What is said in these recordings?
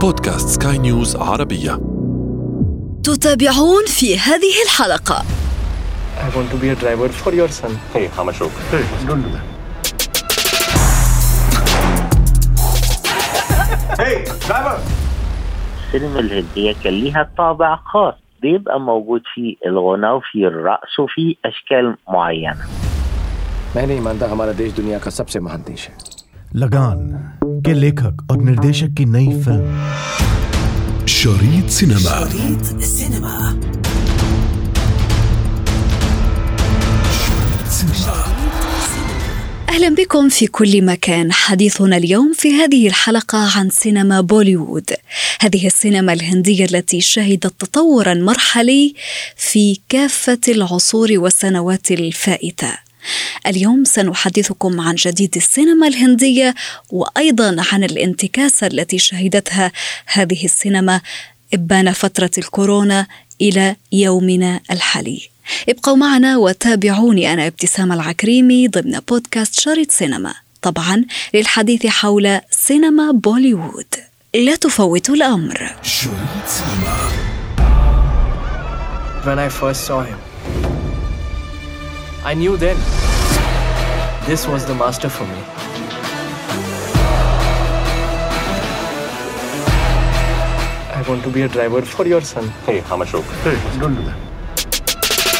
بودكاست سكاي نيوز عربية تتابعون في هذه الحلقة I want to be a driver for your son. Hey, Hamashok. Hey, don't do that. Hey, driver! السينما الهندية كان ليها طابع خاص بيبقى موجود فيه الغنى وفيه الرقص وفيه أشكال معينة मैं नहीं मानता हमारा देश दुनिया का सबसे महान देश है लगान के लेखक और निर्देशक की नई फिल्म شريط سينما أهلا بكم في كل مكان حديثنا اليوم في هذه الحلقة عن سينما بوليوود هذه السينما الهندية التي شهدت تطورا مرحلي في كافة العصور والسنوات الفائتة اليوم سنحدثكم عن جديد السينما الهندية وأيضا عن الانتكاسة التي شهدتها هذه السينما إبان فترة الكورونا إلى يومنا الحالي. ابقوا معنا وتابعوني أنا ابتسام العكريمي ضمن بودكاست شريط سينما. طبعا للحديث حول سينما بوليوود. لا تفوتوا الأمر. شريط سينما. When I first saw him, I knew then this was the master for me. I want to be a driver for your son. Hey, Hamashok. Hey, don't do that.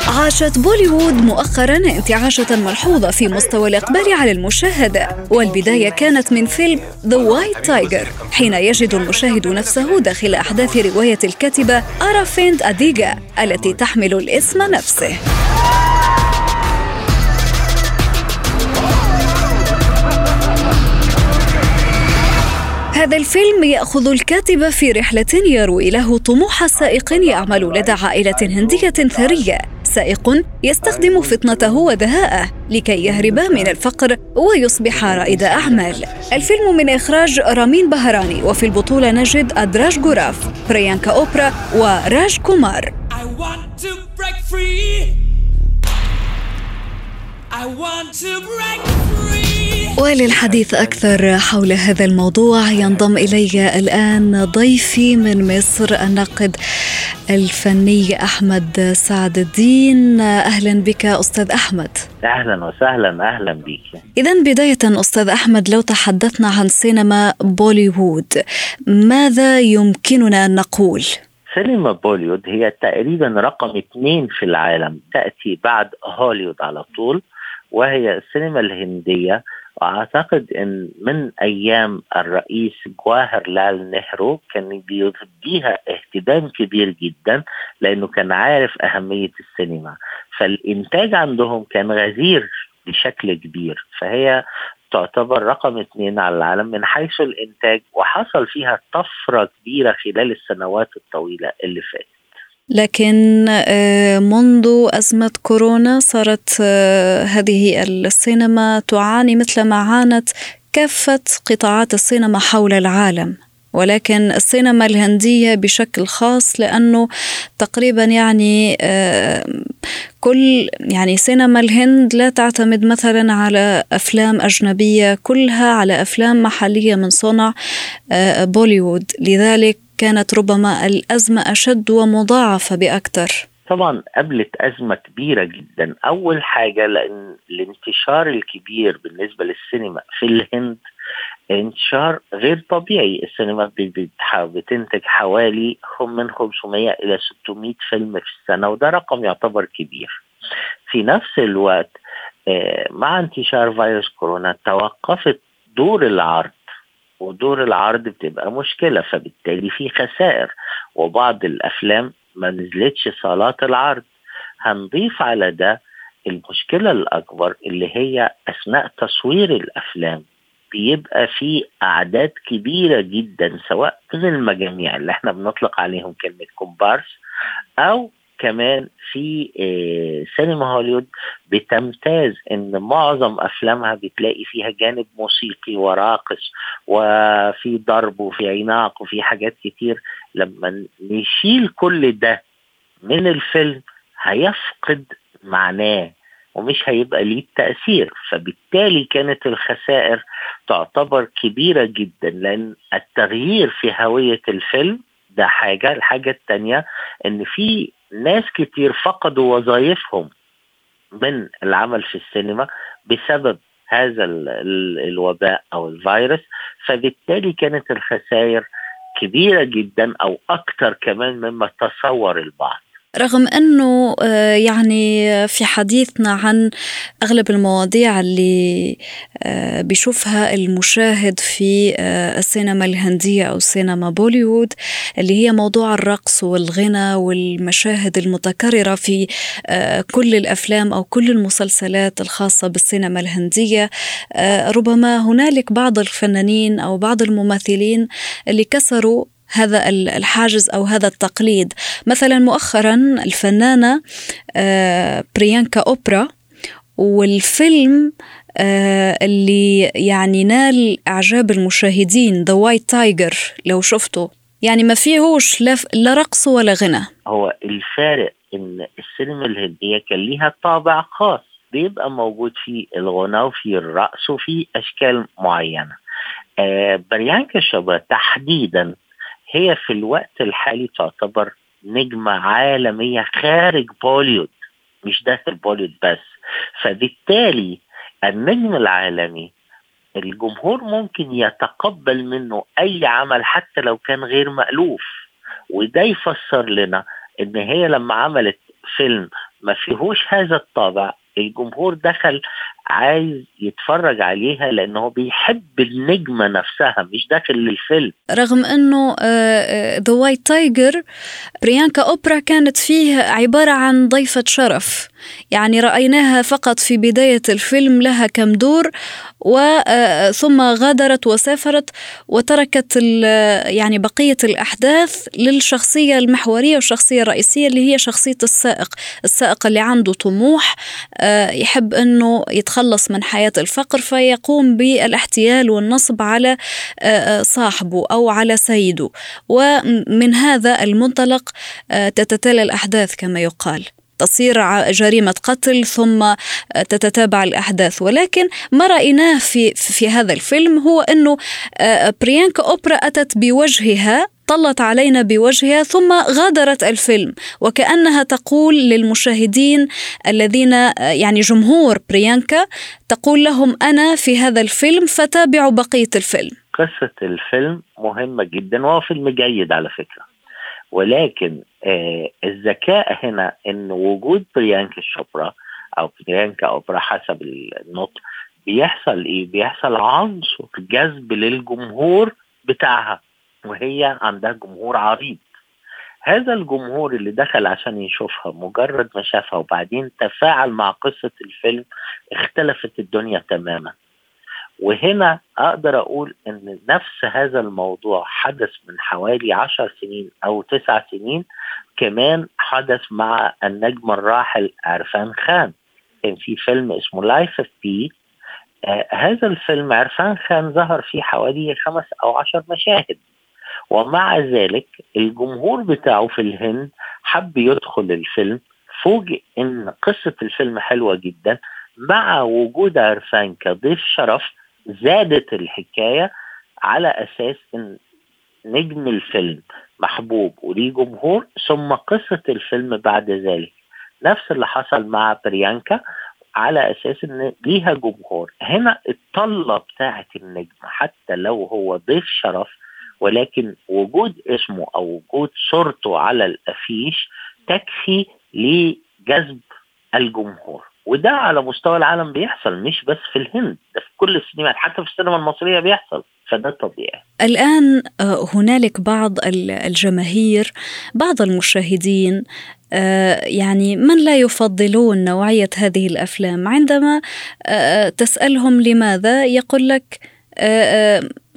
عاشت بوليوود مؤخرا انتعاشة ملحوظة في مستوى الإقبال على المشاهدة والبداية كانت من فيلم The White Tiger حين يجد المشاهد نفسه داخل أحداث رواية الكاتبة أرافيند أديغا التي تحمل الاسم نفسه هذا الفيلم يأخذ الكاتب في رحلة يروي له طموح سائق يعمل لدى عائلة هندية ثرية سائق يستخدم فطنته ودهاءه لكي يهرب من الفقر ويصبح رائد أعمال الفيلم من إخراج رامين بهراني وفي البطولة نجد أدارش جوراف بريانكا أوبرا وراج كومار I want to break free. I want to break free. وللحديث أكثر حول هذا الموضوع ينضم إلي الآن ضيفي من مصر الناقد الفني أحمد سعد الدين. أهلا بك أستاذ أحمد. أهلا وسهلا أهلا بك. إذا بداية أستاذ أحمد لو تحدثنا عن سينما بوليوود ماذا يمكننا أن نقول؟ سينما بوليوود هي تقريبا رقم اثنين في العالم تأتي بعد هوليوود على طول وهي السينما الهندية. وأعتقد أن من أيام الرئيس جواهر لال نهرو كان بيديها اهتمام كبير جدا لأنه كان عارف أهمية السينما. فالإنتاج عندهم كان غزير بشكل كبير. فهي تعتبر رقم اثنين على العالم من حيث الإنتاج وحصل فيها طفرة كبيرة خلال السنوات الطويلة اللي فاتت. لكن آه، منذ أزمة كورونا صارت آه، هذه السينما تعاني مثل ما عانت كافة قطاعات السينما حول العالم. ولكن السينما الهندية بشكل خاص لأنه تقريبا يعني آه، كل يعني سينما الهند لا تعتمد مثلا على أفلام أجنبية كلها على أفلام محلية من صنع بوليوود. لذلك كانت ربما الأزمة أشد ومضاعفة بأكثر. طبعا قابلت أزمة كبيرة جدا. أول حاجة لأن الانتشار الكبير بالنسبة للسينما في الهند انتشار غير طبيعي. السينما بتنتج حوالي من 500 إلى 600 فيلم في السنة وده رقم يعتبر كبير. في نفس الوقت آه، مع انتشار فيروس كورونا توقفت دور العرض ودور العرض بتبقى مشكلة فبالتالي في خسائر. وبعض الأفلام ما نزلتش صالات العرض. هنضيف على ده المشكلة الأكبر اللي هي أثناء تصوير الأفلام. بيبقى في أعداد كبيرة جدا سواء من المجاميع اللي إحنا بنطلق عليهم كلمة كومبارس أو كمان في آه، سينما هوليوود بتمتاز إن معظم أفلامها بتلاقي فيها جانب موسيقي وراقص وفي ضرب وفي عناق وفي حاجات كتير. لما نشيل كل ده من الفيلم هيفقد معناه ومش هيبقى ليه تأثير. فبالتالي كانت الخسائر تعتبر كبيرة جدا لأن التغيير في هوية الفيلم ده حاجة الحاجة التانية إن في ناس كتير فقدوا وظائفهم من العمل في السينما بسبب هذا ال ال الوباء أو الفيروس. فبالتالي كانت الخسائر كبيرة جدا أو أكثر كمان مما تصور البعض. رغم أنه آه، يعني في حديثنا عن أغلب المواضيع اللي آه، بيشوفها المشاهد في آه، السينما الهندية أو سينما بوليوود اللي هي موضوع الرقص والغنى والمشاهد المتكررة في كل الأفلام أو كل المسلسلات الخاصة بالسينما الهندية. ربما هنالك بعض الفنانين أو بعض الممثلين اللي كسروا هذا الحاجز أو هذا التقليد. مثلا مؤخرا الفنانة آه، بريانكا أوبرا والفيلم آه، اللي يعني نال إعجاب المشاهدين The White Tiger لو شفته. يعني ما فيهوش لا رقص ولا غنى. هو الفارق إن السينما الهندية كان ليها طابع خاص بيبقى موجود في الغنى وفي الرقص وفي أشكال معينة. آه بريانكا شوبرا تحديدا هي في الوقت الحالي تعتبر نجمة عالمية خارج بوليود مش داخل بوليود بس. فبالتالي النجم العالمي الجمهور ممكن يتقبل منه أي عمل حتى لو كان غير مألوف. وده يفسر لنا إن هي لما عملت فيلم ما فيهوش هذا الطابع الجمهور دخل عايز يتفرج عليها لأنه بيحب النجمة نفسها مش داخل للفيلم. رغم إنه The White Tiger بريانكا أوبرا كانت فيه عبارة عن ضيفة شرف. يعني رأيناها فقط في بداية الفيلم لها كم دور وثم آه، غادرت وسافرت وتركت يعني بقية الأحداث للشخصية المحورية والشخصية الرئيسية اللي هي شخصية السائق. السائق اللي عنده طموح آه، يحب أنه يتخلص من حياة الفقر فيقوم بالاحتيال والنصب على آه، آه، صاحبه أو على سيده. ومن هذا المنطلق تتتالى الأحداث كما يقال. تصير جريمة قتل ثم تتتابع الأحداث. ولكن ما رأيناه في, في هذا الفيلم هو أنه بريانكا أوبرا أتت بوجهها طلت علينا بوجهها ثم غادرت الفيلم. وكأنها تقول للمشاهدين الذين يعني جمهور بريانكا تقول لهم أنا في هذا الفيلم فتابعوا بقية الفيلم. قصة الفيلم مهمة جدا وهو فيلم جيد على فكرة. ولكن آه الذكاء هنا إن وجود بريانكا شوبرا أو بريانكا أوبرا حسب النطق بيحصل إيه؟ بيحصل عنصر جذب للجمهور بتاعها. وهي عندها جمهور عريض. هذا الجمهور اللي دخل عشان يشوفها مجرد ما شافها وبعدين تفاعل مع قصة الفيلم اختلفت الدنيا تماما. وهنا أقدر أقول أن نفس هذا الموضوع حدث من حوالي عشر سنين أو تسع سنين كمان حدث مع النجم الراحل عرفان خان. كان في فيلم اسمه Life of Pi هذا الفيلم عرفان خان ظهر فيه حوالي خمس أو عشر مشاهد. ومع ذلك الجمهور بتاعه في الهند حب يدخل الفيلم فوجئ إن قصة الفيلم حلوة جدا. مع وجود عرفان كضيف شرف زادت الحكاية على أساس إن نجم الفيلم محبوب وليه جمهور ثم قصة الفيلم بعد ذلك. نفس اللي حصل مع بريانكا على أساس إن ليها جمهور. هنا الطلة بتاعه النجم حتى لو هو ضيف شرف ولكن وجود اسمه أو وجود صورته على الأفيش تكفي لجذب الجمهور. وده على مستوى العالم بيحصل مش بس في الهند ده في كل السينمات حتى في السينما المصرية بيحصل فده طبيعي. الآن آه، هنالك بعض الجماهير بعض المشاهدين آه، يعني من لا يفضلون نوعية هذه الأفلام؟ عندما آه، تسألهم لماذا يقول لك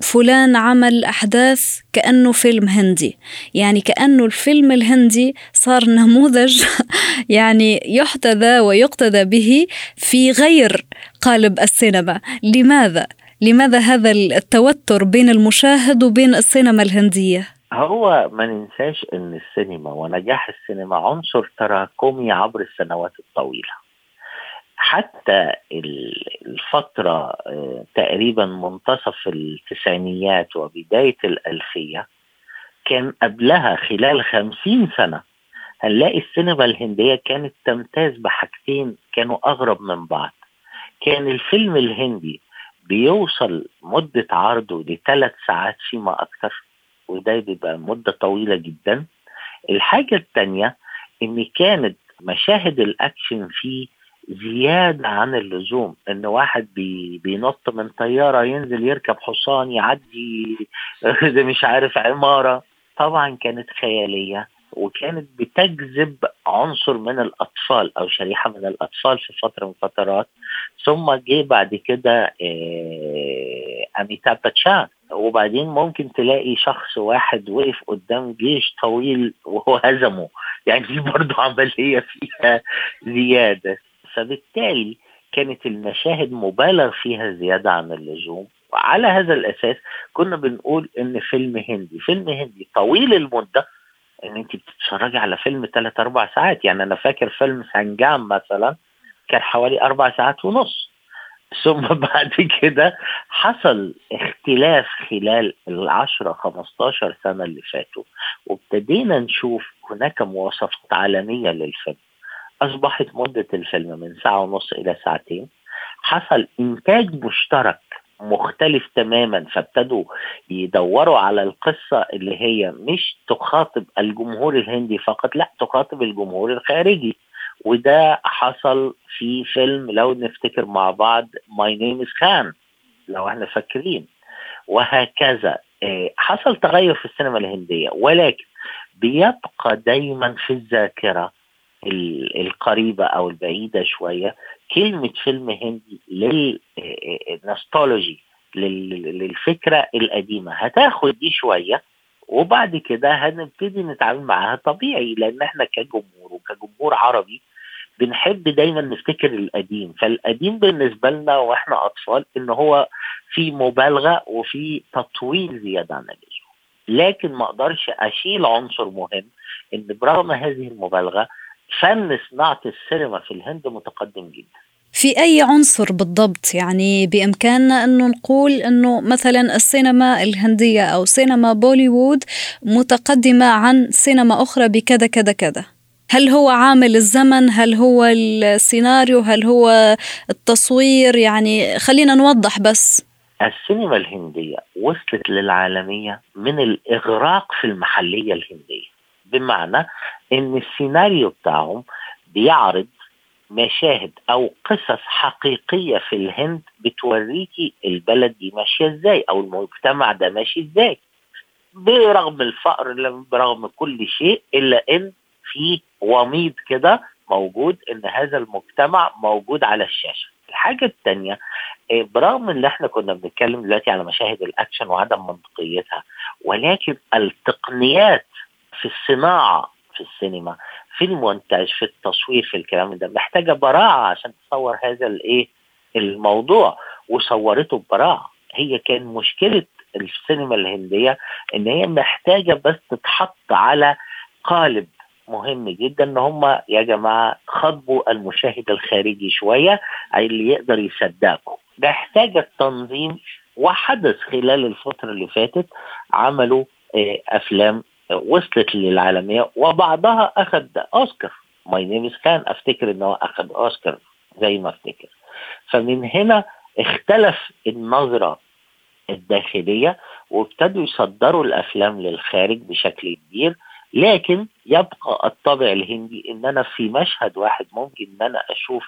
فلان عمل أحداث كأنه فيلم هندي يعني كأنه الفيلم الهندي صار نموذج يعني يحتذى ويقتدى به في غير قالب السينما لماذا؟ لماذا هذا التوتر بين المشاهد وبين السينما الهندية؟ هو ما ننساش إن السينما ونجاح السينما عنصر تراكمي عبر السنوات الطويلة حتى الفترة آه، تقريبا منتصف التسعينيات وبداية الألفية كان قبلها خلال خمسين سنة هنلاقي السينما الهندية كانت تمتاز بحاجتين كانوا أغرب من بعض. كان الفيلم الهندي بيوصل مدة عرضه لثلاث ساعات فيما أكثر وده بيبقى مدة طويلة جدا. الحاجة الثانية إن كانت مشاهد الأكشن فيه زيادة عن اللزوم إن واحد بي بينط من طيارة ينزل يركب حصان يعدي مش عارف عمارة. طبعا كانت خيالية وكانت بتجذب عنصر من الأطفال أو شريحة من الأطفال في فترة من الفترات ثم جه بعد كده آه، أميتاب باتشان. وبعدين ممكن تلاقي شخص واحد وقف قدام جيش طويل وهو هزمه يعني برضه عملية فيها زيادة. فبالتالي كانت المشاهد مبالغ فيها زيادة عن اللزوم. وعلى هذا الأساس كنا بنقول إن فيلم هندي فيلم هندي طويل المدة. إن أنت بتتفرجي على فيلم ثلاث أربع ساعات يعني أنا فاكر فيلم سنجام مثلا كان حوالي أربع ساعات ونص. ثم بعد كده حصل اختلاف خلال العشرة 15 سنة اللي فاتوا وابتدينا نشوف هناك مواصفات عالمية للفيلم. أصبحت مدة الفيلم من ساعة ونص إلى ساعتين. حصل إنتاج مشترك مختلف تماما فابتدوا يدوروا على القصة اللي هي مش تخاطب الجمهور الهندي فقط لا تخاطب الجمهور الخارجي. وده حصل في فيلم لو نفتكر مع بعض My Name Is Khan لو إحنا فاكرين. وهكذا. آه، حصل تغير في السينما الهندية ولكن بيبقى دايما في الذاكرة القريبة أو البعيدة شوية. كلمة فيلم هندي للنستولوجي للفكرة القديمة. هتاخد دي شوية وبعد كده هنبتدي نتعامل معاها طبيعي لأن إحنا كجمهور وكجمهور عربي بنحب دايما نفتكر القديم. فالقديم بالنسبة لنا وإحنا أطفال إن هو في مبالغة وفي تطويل زيادة عن اللزوم. لكن ما أقدرش أشيل عنصر مهم إن برغم هذه المبالغة فن صناعة السينما في الهند متقدم جدا. في أي عنصر بالضبط؟ يعني بإمكاننا أنه نقول أنه مثلا السينما الهندية أو سينما بوليوود متقدمة عن سينما أخرى بكذا كذا كذا؟ هل هو عامل الزمن؟ هل هو السيناريو؟ هل هو التصوير؟ يعني خلينا نوضح بس. السينما الهندية وصلت للعالمية من الإغراق في المحلية الهندية. بمعنى إن السيناريو بتاعهم بيعرض مشاهد أو قصص حقيقية في الهند بتوريكي البلد دي ماشية إزاي أو المجتمع ده ماشي إزاي. برغم الفقر برغم كل شيء إلا إن في وميض كده موجود إن هذا المجتمع موجود على الشاشة. الحاجة الثانية آه، برغم إن إحنا كنا بنتكلم دلوقتي على مشاهد الأكشن وعدم منطقيتها ولكن التقنيات في الصناعة في السينما في المونتاج في التصوير في الكلام ده. محتاجة براعة عشان تصور هذا الإيه؟ الموضوع. وصورته ببراعه هي كان مشكلة السينما الهندية إن هي محتاجة بس تتحط على قالب مهم جدا إن هم يا جماعة خاطبوا المشاهد الخارجي شوية اللي يقدر يصدقكم ده احتاج التنظيم وحدث خلال الفترة اللي فاتت عملوا آه، أفلام وصلت للعالمية وبعضها أخذ أوسكار. ماي نيم كان أفتكر إنه أخذ أوسكار زي ما أفتكر. فمن هنا اختلف النظرة الداخلية وابتدوا يصدروا الأفلام للخارج بشكل كبير. لكن يبقى الطابع الهندي إن أنا في مشهد واحد ممكن إن أنا أشوف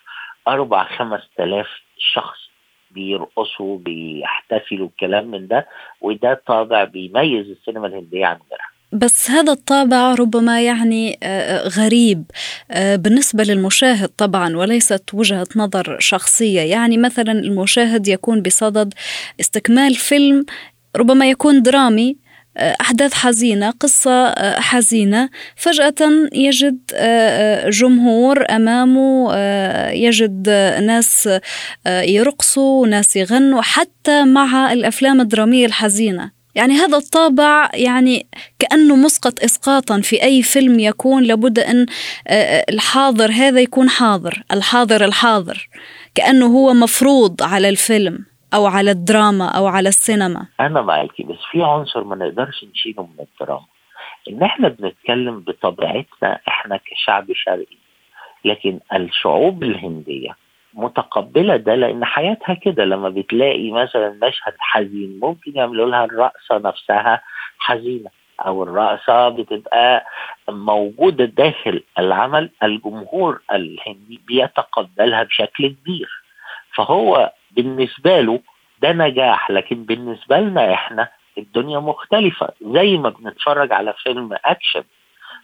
أربع خمس تلاف شخص بيرقصوا بيحتفلوا الكلام من ده. وده طابع بيميز السينما الهندية عن غيرها. بس هذا الطابع ربما يعني آه، آه، غريب آه، بالنسبة للمشاهد طبعا وليست وجهة نظر شخصية. يعني مثلا المشاهد يكون بصدد استكمال فيلم ربما يكون درامي أحداث حزينة قصة حزينة. فجأة يجد جمهور أمامه يجد ناس يرقصوا ناس يغنوا حتى مع الأفلام الدرامية الحزينة. يعني هذا الطابع يعني كأنه مسقط إسقاطا في أي فيلم يكون لابد أن آه، الحاضر هذا يكون حاضر الحاضر الحاضر كأنه هو مفروض على الفيلم أو على الدراما أو على السينما. أنا معاكي بس في عنصر ما نقدرش نشيله من الدراما. إن إحنا بنتكلم بطبيعتنا إحنا كشعب شرقي لكن الشعوب الهندية متقبلة ده لأن حياتها كده. لما بتلاقي مثلا مشهد حزين ممكن يعملوا لها الرقصة نفسها حزينة أو الرقصة بتبقى موجودة داخل العمل الجمهور الهندي بيتقبلها بشكل كبير. فهو بالنسبة له ده نجاح لكن بالنسبة لنا إحنا الدنيا مختلفة. زي ما بنتفرج على فيلم أكشن.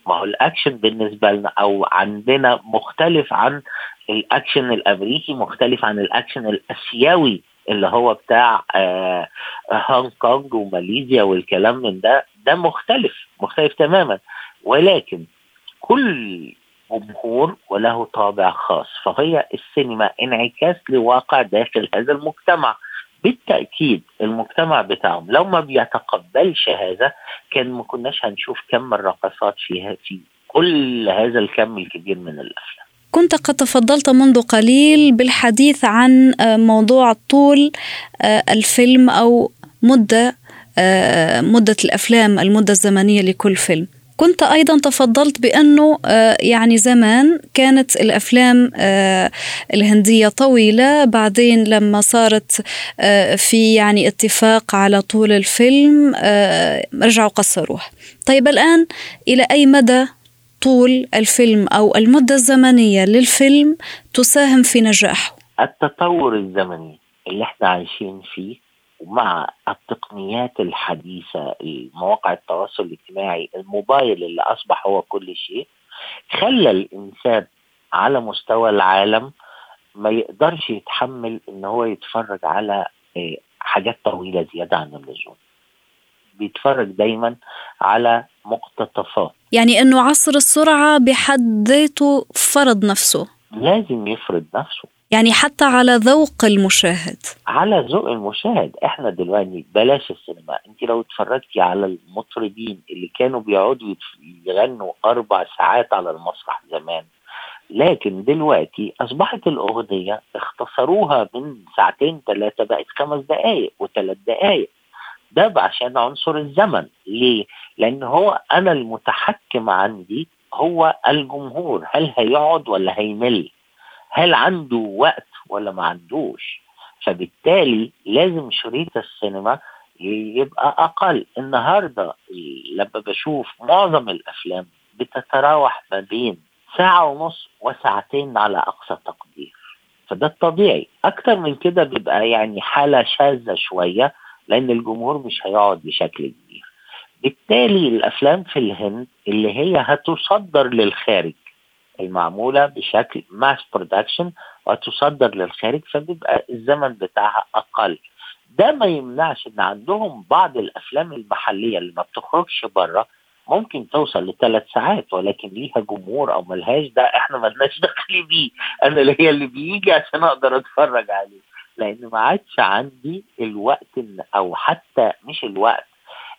ما هو الأكشن بالنسبة لنا أو عندنا مختلف عن الأكشن الأمريكي مختلف عن الأكشن الآسيوي اللي هو بتاع آه هونج كونج وماليزيا والكلام من ده. ده مختلف مختلف تماما. ولكن كل جمهور وله طابع خاص فهي السينما انعكاس لواقع داخل هذا المجتمع. بالتأكيد المجتمع بتاعهم لو ما بيتقبلش هذا كان ما كناش هنشوف كم الرقصات فيها في كل هذا الكم الكبير من الأفلام. كنت قد تفضلت منذ قليل بالحديث عن آه، موضوع طول آه، الفيلم أو مدة آه، مدة الأفلام المدة الزمنية لكل فيلم. كنت أيضا تفضلت بأنه آه، يعني زمان كانت الأفلام آه، الهندية طويلة. بعدين لما صارت في يعني اتفاق على طول الفيلم رجعوا قصروه طيب الآن إلى أي مدى طول الفيلم أو المدة الزمنية للفيلم تساهم في نجاحه. التطور الزمني اللي إحنا عايشين فيه ومع التقنيات الحديثة مواقع التواصل الاجتماعي الموبايل اللي أصبح هو كل شيء خلى الإنسان على مستوى العالم ما يقدرش يتحمل إن هو يتفرج على آه، حاجات طويلة زيادة عن اللزوم. بيتفرج دايما على مقتطفات. يعني أنه عصر السرعة بحد ذاته فرض نفسه. لازم يفرض نفسه. يعني حتى على ذوق المشاهد. على ذوق المشاهد. إحنا دلوقتي بلاش السينما. أنت لو اتفرجتي على المطربين اللي كانوا بيقعدوا يغنوا أربع ساعات على المسرح زمان. لكن دلوقتي أصبحت الأغنية اختصروها من ساعتين ثلاثة بقت خمس دقائق وثلاث دقائق ده عشان عنصر الزمن ليه؟ لأن هو أنا المتحكم عندي هو الجمهور هل هيقعد ولا هيمل؟ هل عنده وقت ولا ما عندوش؟ فبالتالي لازم شريط السينما يبقى أقل النهارده لما بشوف معظم الأفلام بتتراوح ما بين ساعة ونص وساعتين على أقصى تقدير فده الطبيعي أكتر من كده بيبقى يعني حالة شاذة شوية لأن الجمهور مش هيقعد بشكل كبير. بالتالي الأفلام في الهند اللي هي هتصدر للخارج المعمولة بشكل mass production وتصدر للخارج فبيبقى الزمن بتاعها أقل. ده ما يمنعش إن عندهم بعض الأفلام المحلية اللي ما بتخرجش بره ممكن توصل لثلاث ساعات ولكن ليها جمهور أو ملهاش ده إحنا ملناش دخل بيه. أنا اللي هي اللي بيجي عشان أقدر أتفرج عليه. لأن ما عادش عندي الوقت أو حتى مش الوقت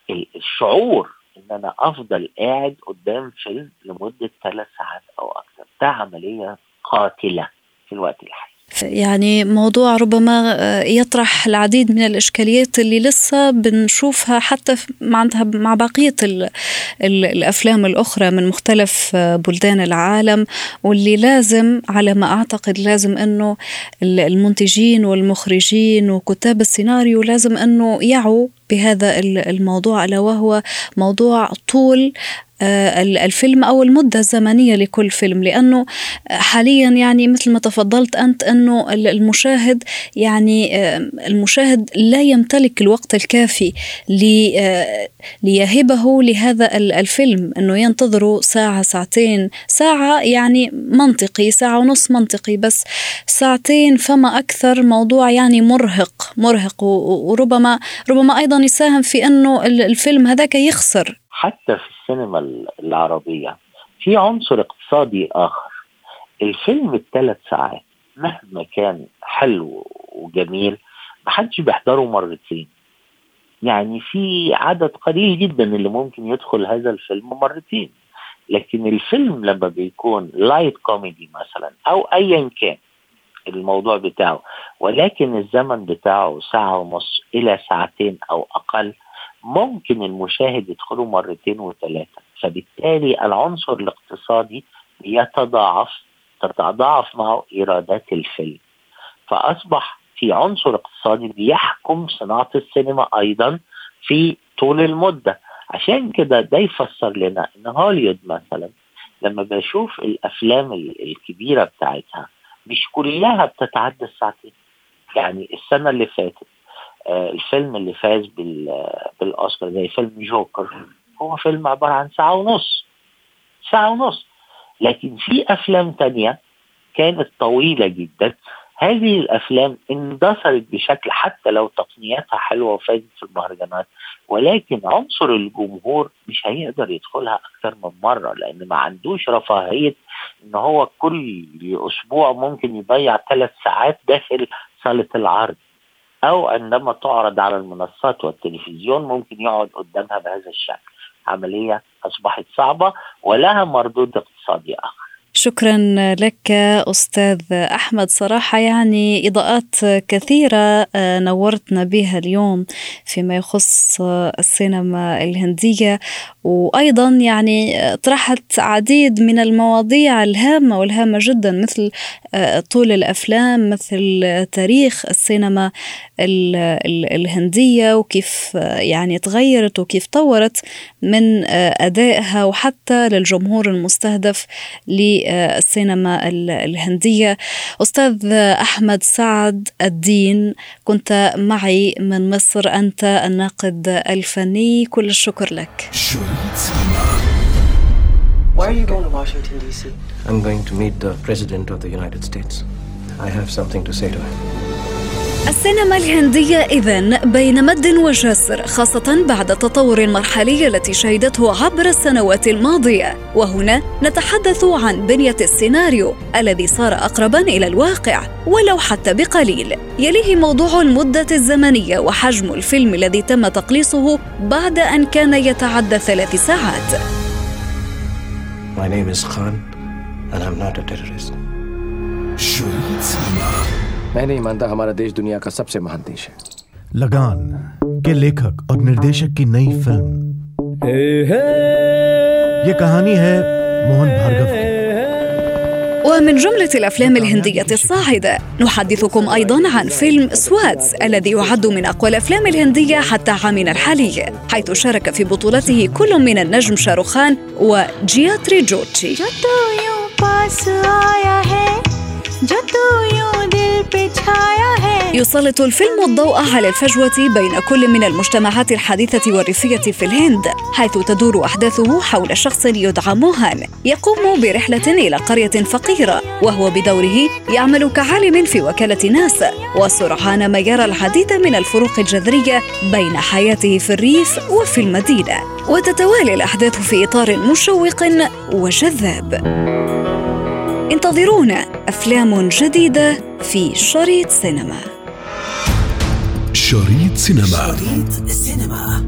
ال- الشعور إن أنا أفضل قاعد قدام فيلم لمدة ثلاث ساعات أو أكثر ده عملية قاتلة في الوقت الحالي. يعني موضوع ربما آه، يطرح العديد من الإشكاليات اللي لسه بنشوفها حتى معناتها مع بقية ال ال الأفلام الأخرى من مختلف آه، بلدان العالم واللي لازم على ما أعتقد لازم أنه ال- المنتجين والمخرجين وكتاب السيناريو لازم أنه يعوا بهذا ال- الموضوع ألا وهو موضوع طول آه، ال- الفيلم أو المدة الزمنية لكل فيلم. لأنه حاليا يعني مثل ما تفضلت أنت أنه ال- المشاهد يعني آه، المشاهد لا يمتلك الوقت الكافي آه، ليهبه لهذا ال- الفيلم. أنه ينتظره ساعة ساعتين ساعة يعني منطقي ساعة ونص منطقي بس ساعتين فما أكثر موضوع يعني مرهق مرهق. وربما ربما أيضا يساهم في أنه ال- الفيلم هذاك يخسر. حتى في السينما ال- العربية في عنصر اقتصادي آخر. الفيلم الثلاث ساعات مهما كان حلو وجميل محدش بيحضره مرتين. يعني في عدد قليل جدا اللي ممكن يدخل هذا الفيلم مرتين. لكن الفيلم لما بيكون light كوميدي مثلا أو ايا كان الموضوع بتاعه. ولكن الزمن بتاعه ساعة ونص إلى ساعتين أو أقل ممكن المشاهد يدخله مرتين وثلاثة فبالتالي العنصر الاقتصادي يتضاعف تتضاعف معه إيرادات الفيلم. فأصبح في عنصر اقتصادي بيحكم صناعة السينما أيضا في طول المدة. عشان كده ده يفسر لنا إن هوليوود مثلا لما بشوف الأفلام الكبيرة بتاعتها مش كلها بتتعدى الساعتين. يعني السنة اللي فاتت آه الفيلم اللي فاز بالأوسكار زي فيلم جوكر هو فيلم عبارة عن ساعة ونص. ساعة ونص. لكن في أفلام تانية كانت طويلة جدا. هذه الأفلام اندثرت بشكل حتى لو تقنياتها حلوة وفازت في المهرجانات ولكن عنصر الجمهور مش هيقدر يدخلها أكثر من مرة لأن ما عندوش رفاهية إن هو كل أسبوع ممكن يضيع ثلاث ساعات داخل صالة العرض أو عندما تعرض على المنصات والتلفزيون ممكن يقعد قدامها بهذا الشكل. عملية أصبحت صعبة ولها مردود اقتصادي آخر. شكرا لك أستاذ أحمد. صراحة يعني إضاءات كثيرة آه، نورتنا بها اليوم فيما يخص السينما الهندية وأيضا يعني طرحت عديد من المواضيع الهامة والهامة جدا مثل آه، طول الأفلام مثل تاريخ السينما الهندية وكيف آه، يعني تغيرت وكيف طورت من أدائها وحتى للجمهور المستهدف السينما الهندية. أستاذ أحمد سعد الدين كنت معي من مصر أنت الناقد الفني كل الشكر لك. Why are you going to Washington, D.C.? I'm going to meet the President of the United States. I have something to say to him. السينما الهندية إذن بين مد وجسر خاصة بعد التطور المرحلي التي شهدته عبر السنوات الماضية. وهنا نتحدث عن بنية السيناريو الذي صار أقربا إلى الواقع ولو حتى بقليل. يليه موضوع المدة الزمنية وحجم الفيلم الذي تم تقليصه بعد أن كان يتعدى ثلاث ساعات. My name is Khan and I'm not a terrorist. मैं नहीं मानता हमारा देश दुनिया का सबसे महान देश है लगान के लेखक और निर्देशक की नई फिल्म ये कहानी है मोहन भार्गव की ومن جملة الأفلام الهندية الصاعدة نحدثكم أيضا عن فيلم سواتس الذي يعد من أقوى الأفلام الهندية حتى عامنا الحالي حيث شارك في بطولته كل من النجم شاروخان وجياتري جوتشي يسلط الفيلم الضوء على الفجوة بين كل من المجتمعات الحديثة والريفية في الهند حيث تدور أحداثه حول شخص يدعى موهان يقوم برحلة إلى قرية فقيرة وهو بدوره يعمل كعالم في وكالة ناسا وسرعان ما يرى العديد من الفروق الجذرية بين حياته في الريف وفي المدينة وتتوالي الأحداث في إطار مشوق وجذاب. انتظرونا أفلام جديدة في شريط سينما. شريط سينما. شريط سينما.